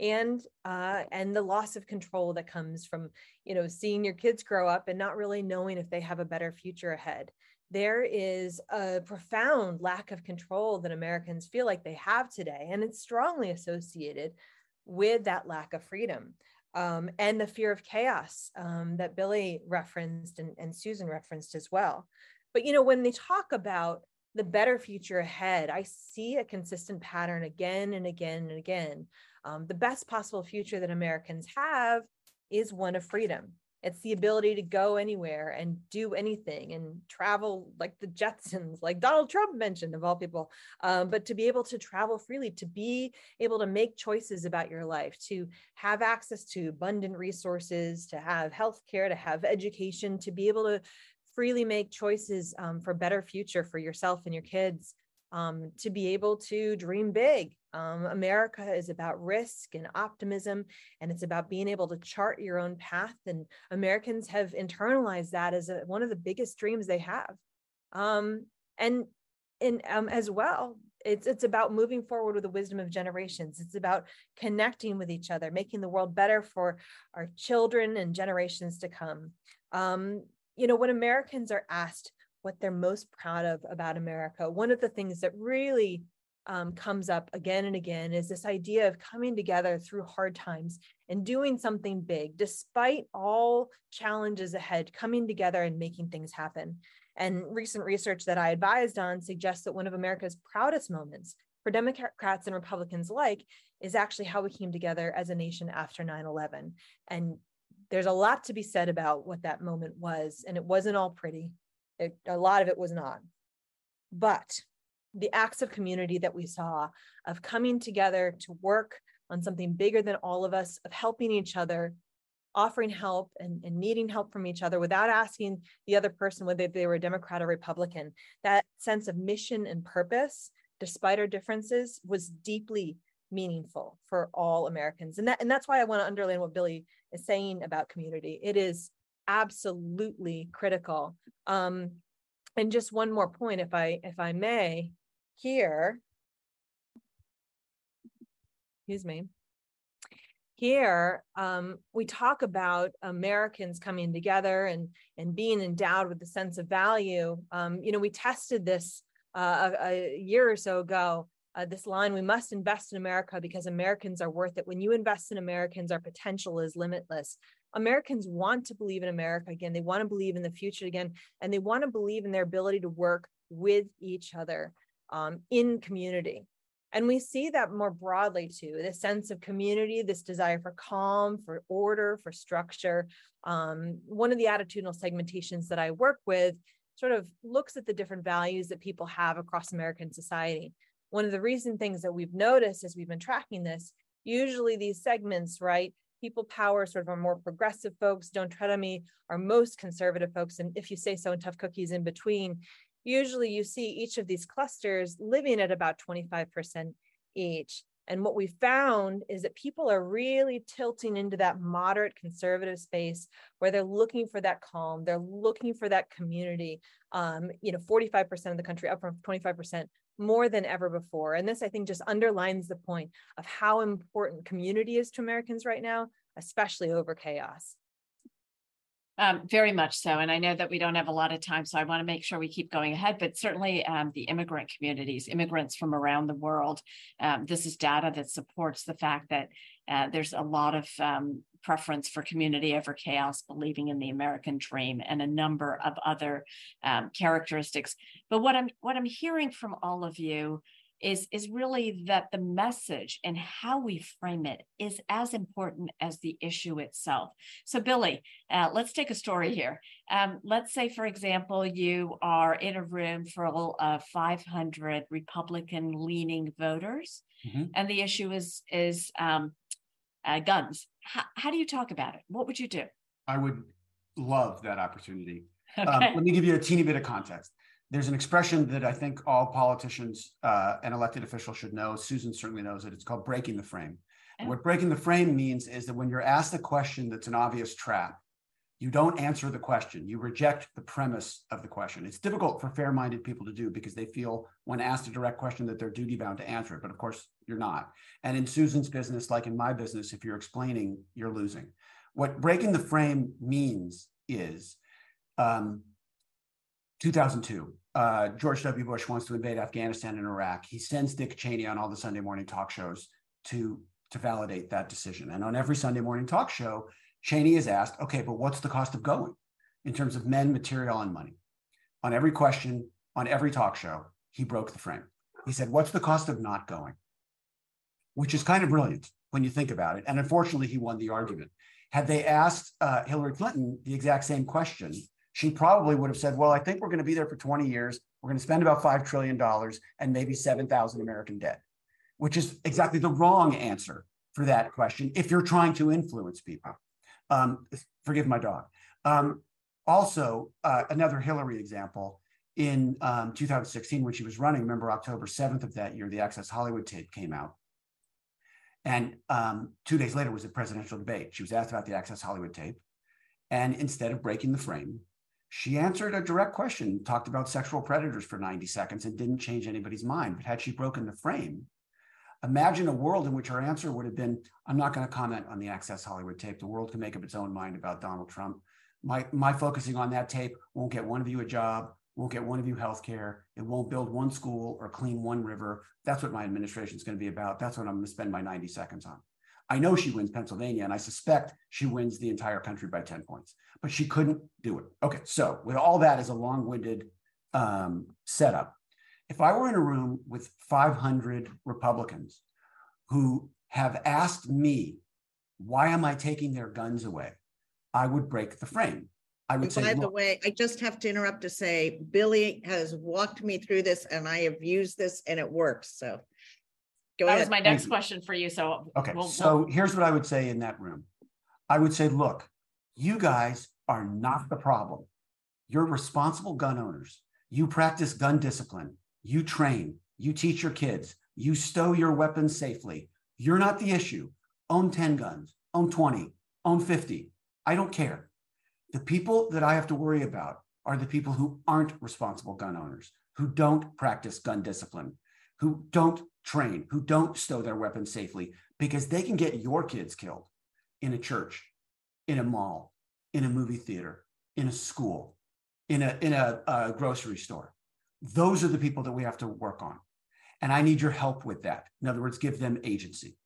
and uh, and the loss of control that comes from you know seeing your kids grow up and not really knowing if they have a better future ahead there is a profound lack of control that Americans feel like they have today. And it's strongly associated with that lack of freedom um, and the fear of chaos um, that Billy referenced and, and Susan referenced as well. But, you know, when they talk about the better future ahead, I see a consistent pattern again and again and again. Um, the best possible future that Americans have is one of freedom. It's the ability to go anywhere and do anything and travel like the Jetsons, like Donald Trump mentioned, of all people. Um, but to be able to travel freely, to be able to make choices about your life, to have access to abundant resources, to have healthcare, to have education, to be able to freely make choices um, for better future for yourself and your kids um, to be able to dream big. Um, America is about risk and optimism, and it's about being able to chart your own path. And Americans have internalized that as a, one of the biggest dreams they have. Um, and and um, as well, it's it's about moving forward with the wisdom of generations. It's about connecting with each other, making the world better for our children and generations to come. Um, you know, when Americans are asked what they're most proud of about America. One of the things that really um, comes up again and again is this idea of coming together through hard times and doing something big, despite all challenges ahead, coming together and making things happen. And recent research that I advised on suggests that one of America's proudest moments for Democrats and Republicans alike is actually how we came together as a nation after 9 11. And there's a lot to be said about what that moment was. And it wasn't all pretty. It, a lot of it was not. But the acts of community that we saw of coming together to work on something bigger than all of us, of helping each other, offering help and, and needing help from each other without asking the other person whether they were a Democrat or Republican. That sense of mission and purpose, despite our differences, was deeply meaningful for all Americans. And that and that's why I want to underline what Billy is saying about community. It is absolutely critical. Um, and just one more point, if I if I may, here, excuse me. Here, um, we talk about Americans coming together and and being endowed with a sense of value. Um, you know, we tested this uh, a, a year or so ago uh, this line we must invest in america because americans are worth it when you invest in americans our potential is limitless americans want to believe in america again. They want to believe in the future again and they want to believe in their ability to work with each other um, in community. And we see that more broadly too this sense of community this desire for calm for order for structure. Um, one of the attitudinal segmentations that i work with sort of looks at the different values that people have across american society. One of the recent things that we've noticed as we've been tracking this, usually these segments, right? People power, sort of our more progressive folks, don't tread on me, our most conservative folks. And if you say so, and tough cookies in between, usually you see each of these clusters living at about 25% each. And what we found is that people are really tilting into that moderate conservative space where they're looking for that calm, they're looking for that community. Um, you know, 45% of the country, up from 25%, more than ever before. And this, I think, just underlines the point of how important community is to Americans right now, especially over chaos. Um, very much so. And I know that we don't have a lot of time, so I want to make sure we keep going ahead. But certainly, um, the immigrant communities, immigrants from around the world, um, this is data that supports the fact that uh, there's a lot of um, preference for community over chaos, believing in the American dream, and a number of other um, characteristics. But what I'm what I'm hearing from all of you is is really that the message and how we frame it is as important as the issue itself. So, Billy, uh, let's take a story here. Um, let's say, for example, you are in a room full of 500 Republican-leaning voters, mm-hmm. and the issue is is um, uh, guns. How, how do you talk about it? What would you do? I would love that opportunity. Um, okay. Um, let me give you a teeny bit of context. There's an expression that I think all politicians uh, and elected officials should know. Susan certainly knows it. It's called breaking the frame. What breaking the frame means is that when you're asked a question that's an obvious trap, you don't answer the question. You reject the premise of the question. It's difficult for fair minded people to do because they feel, when asked a direct question, that they're duty bound to answer it. But of course, you're not. And in Susan's business, like in my business, if you're explaining, you're losing. What breaking the frame means is um, 2002. Uh, George W. Bush wants to invade Afghanistan and Iraq. He sends Dick Cheney on all the Sunday morning talk shows to to validate that decision. And on every Sunday morning talk show, Cheney is asked, okay, but what's the cost of going in terms of men, material, and money? On every question, on every talk show, he broke the frame. He said, what's the cost of not going? Which is kind of brilliant when you think about it. And unfortunately, he won the argument. Had they asked uh, Hillary Clinton the exact same question, she probably would have said, Well, I think we're going to be there for 20 years. We're going to spend about $5 trillion and maybe 7,000 American dead, which is exactly the wrong answer for that question if you're trying to influence people. Um, forgive my dog. Um, also, uh, another Hillary example in um, 2016 when she was running, remember October 7th of that year, the Access Hollywood tape came out. And um, two days later was a presidential debate. She was asked about the Access Hollywood tape. And instead of breaking the frame, she answered a direct question, talked about sexual predators for 90 seconds and didn't change anybody's mind. But had she broken the frame, Imagine a world in which her answer would have been, I'm not going to comment on the Access Hollywood tape. The world can make up its own mind about Donald Trump. My, my focusing on that tape won't get one of you a job, won't get one of you health care. It won't build one school or clean one river. That's what my administration is going to be about. That's what I'm going to spend my 90 seconds on. I know she wins Pennsylvania, and I suspect she wins the entire country by 10 points, but she couldn't do it. Okay, so with all that as a long winded um, setup, if I were in a room with 500 Republicans who have asked me, why am I taking their guns away? I would break the frame. I would and say, by the way, I just have to interrupt to say, Billy has walked me through this and I have used this and it works. So go that ahead. was my next question for you. So okay. We'll, so we'll... here's what I would say in that room. I would say, look, you guys are not the problem. You're responsible gun owners. You practice gun discipline. You train. You teach your kids. You stow your weapons safely. You're not the issue. Own 10 guns, own 20, own 50. I don't care. The people that I have to worry about are the people who aren't responsible gun owners, who don't practice gun discipline, who don't train, who don't stow their weapons safely, because they can get your kids killed in a church, in a mall, in a movie theater, in a school, in a, in a, a grocery store. Those are the people that we have to work on. And I need your help with that. In other words, give them agency.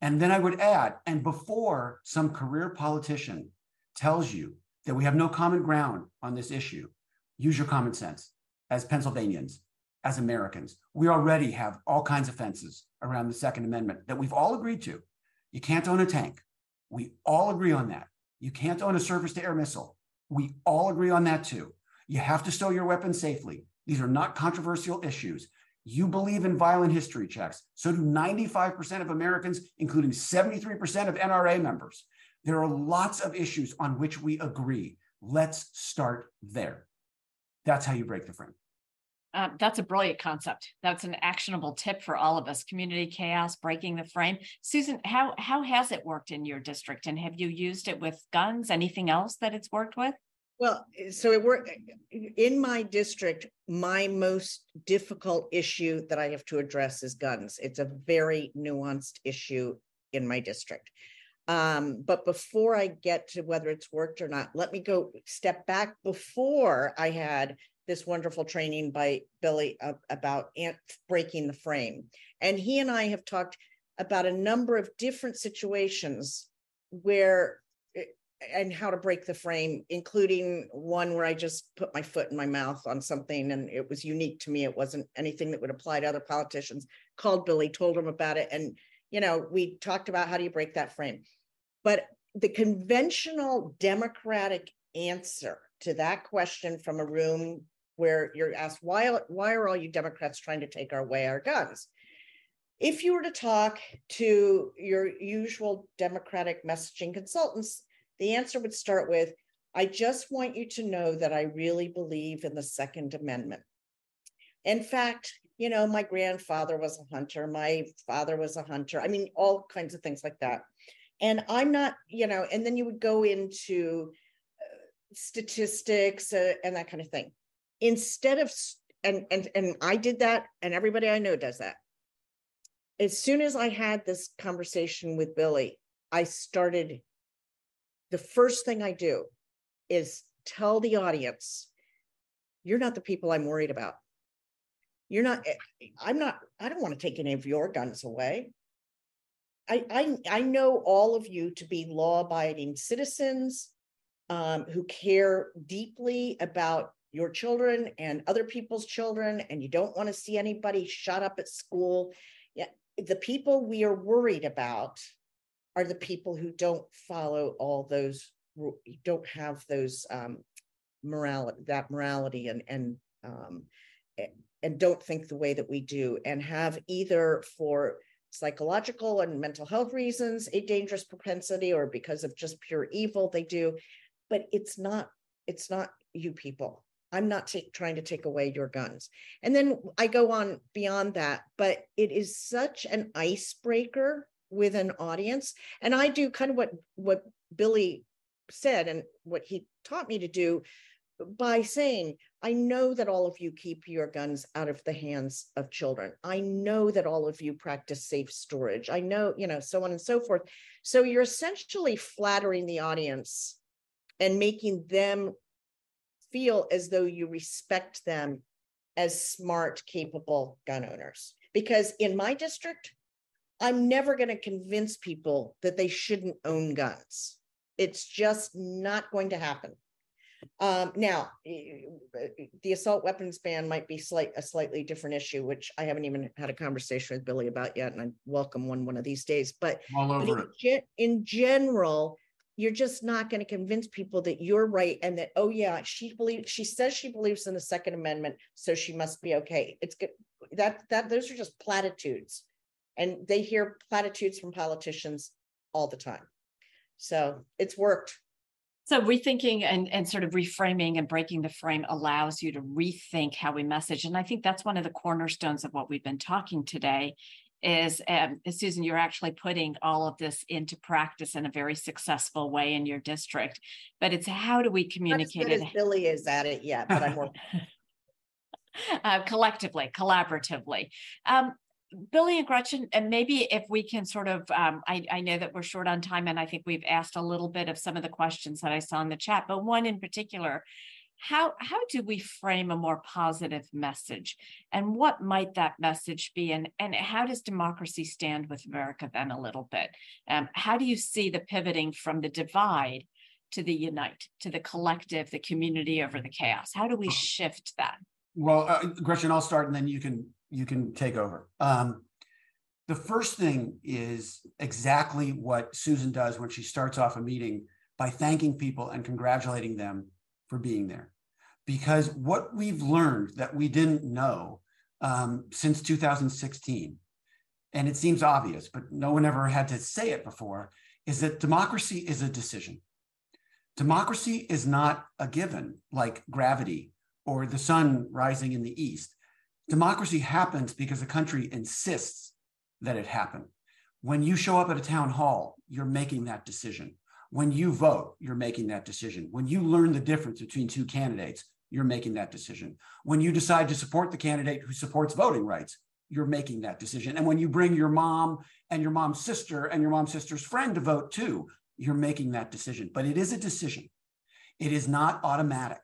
And then I would add, and before some career politician tells you that we have no common ground on this issue, use your common sense as Pennsylvanians, as Americans. We already have all kinds of fences around the Second Amendment that we've all agreed to. You can't own a tank. We all agree on that. You can't own a surface to air missile. We all agree on that too. You have to stow your weapons safely. These are not controversial issues. You believe in violent history checks. So do 95% of Americans, including 73% of NRA members. There are lots of issues on which we agree. Let's start there. That's how you break the frame. Uh, that's a brilliant concept. That's an actionable tip for all of us. Community chaos, breaking the frame. Susan, how how has it worked in your district, and have you used it with guns? Anything else that it's worked with? Well, so it worked in my district. My most difficult issue that I have to address is guns. It's a very nuanced issue in my district. Um, but before I get to whether it's worked or not, let me go step back before I had this wonderful training by Billy about breaking the frame. And he and I have talked about a number of different situations where eh, and how to break the frame, including one where I just put my foot in my mouth on something and it was unique to me. It wasn't anything that would apply to other politicians. Called Billy, told him about it, and you know, we talked about how do you break that frame. But the conventional democratic answer to that question from a room where you're asked, why, why are all you Democrats trying to take away our guns? If you were to talk to your usual Democratic messaging consultants, the answer would start with, I just want you to know that I really believe in the Second Amendment. In fact, you know, my grandfather was a hunter, my father was a hunter. I mean, all kinds of things like that. And I'm not, you know, and then you would go into uh, statistics uh, and that kind of thing. Instead of, and, and, and I did that, and everybody I know does that. As soon as I had this conversation with Billy, I started, the first thing I do is tell the audience, you're not the people I'm worried about. You're not, eh, I'm not, I don't want to take any of your guns away. I, I, I know all of you to be law abiding citizens um, who care deeply about your children and other people's children, and you don't want to see anybody shut up at school. Yeah, the people we are worried about are the people who don't follow all those, don't have those um, morality, that morality, and and um, and don't think the way that we do, and have either for psychological and mental health reasons, a dangerous propensity, or because of just pure evil, they do. But it's not, it's not you people. I'm not t- trying to take away your guns. And then I go on beyond that, but it is such an icebreaker with an audience. And I do kind of what what Billy said and what he taught me to do by saying, I know that all of you keep your guns out of the hands of children. I know that all of you practice safe storage. I know, you know, so on and so forth. So you're essentially flattering the audience and making them feel as though you respect them as smart, capable gun owners. Because in my district, I'm never going to convince people that they shouldn't own guns. It's just not going to happen. Um, now, the assault weapons ban might be slight a slightly different issue, which I haven't even had a conversation with Billy about yet, and I welcome one one of these days. But, but in, in general, you're just not going to convince people that you're right and that oh yeah, she believes she says she believes in the Second Amendment, so she must be okay. It's good that that those are just platitudes, and they hear platitudes from politicians all the time. So it's worked. So rethinking and, and sort of reframing and breaking the frame allows you to rethink how we message. And I think that's one of the cornerstones of what we've been talking today is um, Susan, you're actually putting all of this into practice in a very successful way in your district. But it's how do we communicate it? Billy is at it yet, but I'm working. uh, collectively, collaboratively. Um, Billy and Gretchen, and maybe if we can sort of, um, I, I, know that we're short on time, and I think we've asked a little bit of some of the questions that I saw in the chat, but one in particular, how how do we frame a more positive message, and what might that message be, and and how does democracy stand with America then a little bit? Um, how do you see the pivoting from the divide to the unite, to the collective, the community over the chaos? How do we shift that? Well, uh, Gretchen, I'll start, and then you can you can take over. Um, the first thing is exactly what Susan does when she starts off a meeting by thanking people and congratulating them for being there. Because what we've learned that we didn't know um, since 2016, and it seems obvious, but no one ever had to say it before, is that democracy is a decision. Democracy is not a given like gravity or the sun rising in the east. Democracy happens because the country insists that it happen. When you show up at a town hall, you're making that decision. When you vote, you're making that decision. When you learn the difference between two candidates, you're making that decision. When you decide to support the candidate who supports voting rights, you're making that decision. And when you bring your mom and your mom's sister and your mom's sister's friend to vote too, you're making that decision. But it is a decision. It is not automatic.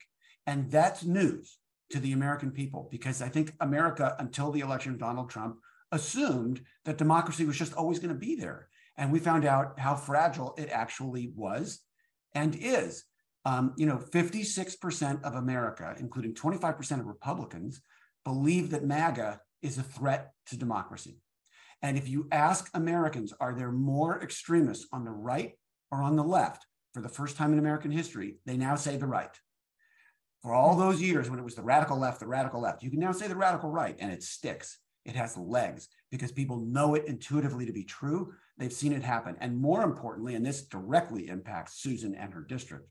And that's news to the American people because I think America, until the election of Donald Trump, assumed that democracy was just always going to be there. And we found out how fragile it actually was and is. Um, you know, 56% of America, including 25% of Republicans, believe that MAGA is a threat to democracy. And if you ask Americans, are there more extremists on the right or on the left? For the first time in American history, they now say the right for all those years when it was the radical left, the radical left, you can now say the radical right, and it sticks. It has legs because people know it intuitively to be true. They've seen it happen. And more importantly, and this directly impacts Susan and her district,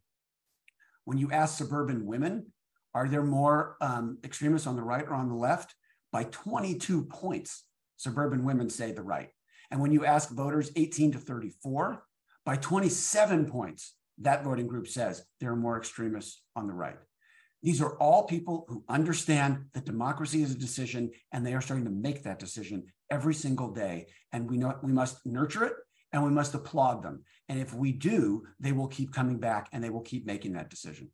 when you ask suburban women, are there more um, extremists on the right or on the left? By 22 points, suburban women say the right. And when you ask voters 18 to 34, by 27 points, that voting group says there are more extremists on the right. These are all people who understand that democracy is a decision and they are starting to make that decision every single day. And we know we must nurture it and we must applaud them. And if we do, they will keep coming back and they will keep making that decision.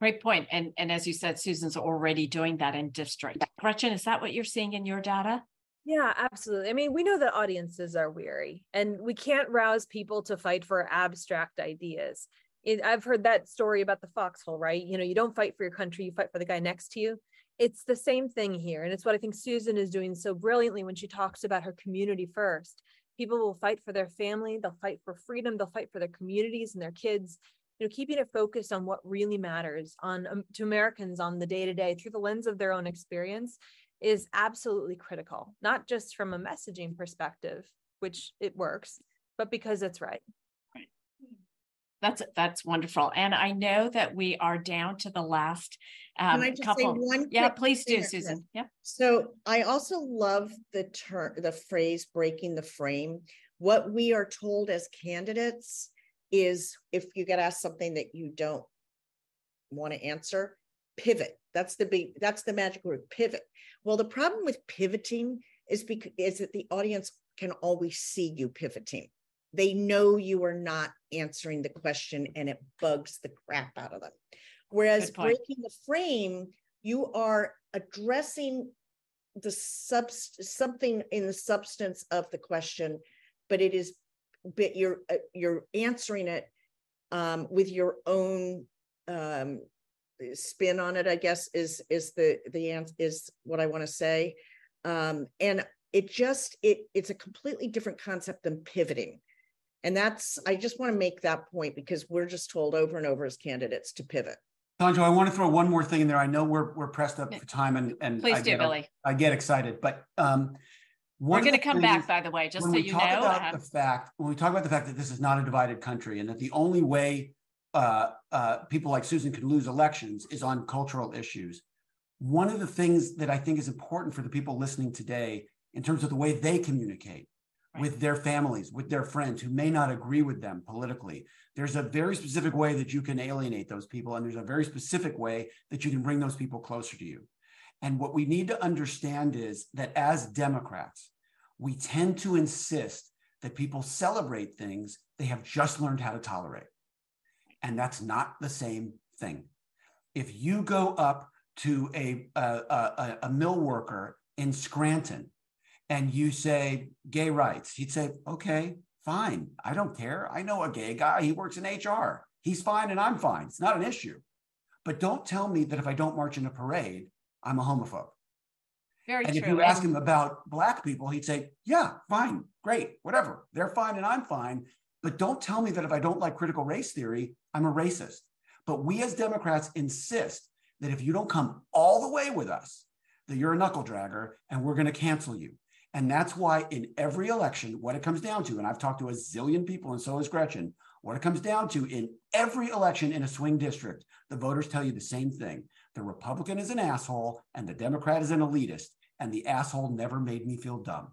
Great point. And, and as you said, Susan's already doing that in district. Gretchen, is that what you're seeing in your data? Yeah, absolutely. I mean, we know that audiences are weary and we can't rouse people to fight for abstract ideas it, I've heard that story about the foxhole, right? You know, you don't fight for your country, you fight for the guy next to you. It's the same thing here. And it's what I think Susan is doing so brilliantly when she talks about her community first. People will fight for their family, they'll fight for freedom, they'll fight for their communities and their kids. You know, keeping it focused on what really matters on um, to Americans on the day to day through the lens of their own experience is absolutely critical, not just from a messaging perspective, which it works, but because it's right. That's that's wonderful, and I know that we are down to the last um, couple. yeah, please do, Susan. Yeah. So I also love the term, the phrase "breaking the frame." What we are told as candidates is, if you get asked something that you don't want to answer, pivot. That's the big. That's the magic word, pivot. Well, the problem with pivoting is because is that the audience can always see you pivoting they know you are not answering the question and it bugs the crap out of them. Whereas breaking the frame, you are addressing the sub something in the substance of the question, but it is but you're uh, you're answering it um, with your own um, spin on it. I guess is is the the answer is what I want to say, um, and it just it it's a completely different concept than pivoting and that's, I just want to make that point because we're just told over and over as candidates to pivot. Sandra, I want to throw one more thing in there. I know we're we're pressed up for time and and please I do, get, Billy. I get excited, but um, We're going to come back, by the way, just so you know. About uh, the fact, when we talk about the fact that this is not a divided country and that the only way uh, uh, people like Susan can lose elections is on cultural issues. One of the things that I think is important for the people listening today in terms of the way they communicate with their families, with their friends who may not agree with them politically, there's a very specific way that you can alienate those people, and there's a very specific way that you can bring those people closer to you. And what we need to understand is that as Democrats, we tend to insist that people celebrate things they have just learned how to tolerate. And that's not the same thing. If you go up to a, a, a, a mill worker in Scranton and you say gay rights, he'd say, okay, fine. I don't care. I know a gay guy. He works in HR. He's fine and I'm fine. It's not an issue. But don't tell me that if I don't march in a parade, I'm a homophobe. Very true. and true. if you ask him about black people, he'd say, Yeah, fine, great, whatever. They're fine and I'm fine. But don't tell me that if I don't like critical race theory, I'm a racist. But we as Democrats insist that if you don't come all the way with us, that you're a knuckle dragger and we're going to cancel you. And that's why in every election, what it comes down to, and I've talked to a zillion people, and so has Gretchen, what it comes down to in every election in a swing district, the voters tell you the same thing. The Republican is an asshole and the Democrat is an elitist, and the asshole never made me feel dumb.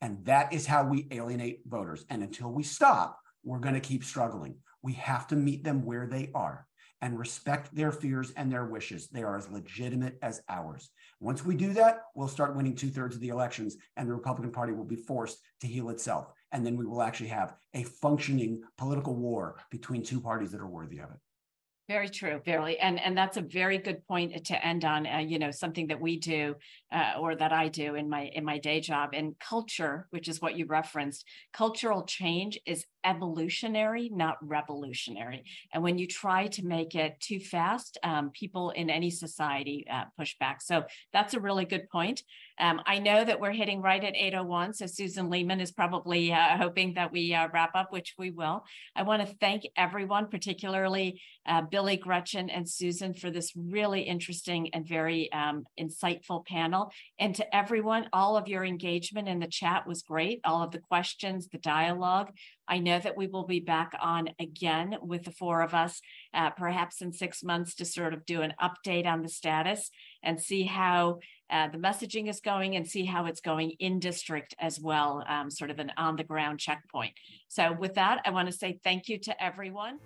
And that is how we alienate voters. And until we stop, we're going to keep struggling. We have to meet them where they are and respect their fears and their wishes. They are as legitimate as ours. Once we do that, we'll start winning two thirds of the elections, and the Republican Party will be forced to heal itself. And then we will actually have a functioning political war between two parties that are worthy of it. Very true, very, and and that's a very good point to end on. Uh, you know, something that we do uh, or that I do in my in my day job. And culture, which is what you referenced, cultural change is evolutionary, not revolutionary. And when you try to make it too fast, um, people in any society uh, push back. So that's a really good point. Um, I know that we're hitting right at 8:01, so Susan Lehman is probably uh, hoping that we uh, wrap up, which we will. I want to thank everyone, particularly uh, Billy, Gretchen, and Susan, for this really interesting and very um, insightful panel. And to everyone, all of your engagement in the chat was great. All of the questions, the dialogue. I know that we will be back on again with the four of us, uh, perhaps in six months, to sort of do an update on the status and see how uh, the messaging is going and see how it's going in district as well, um, sort of an on the ground checkpoint. So, with that, I want to say thank you to everyone.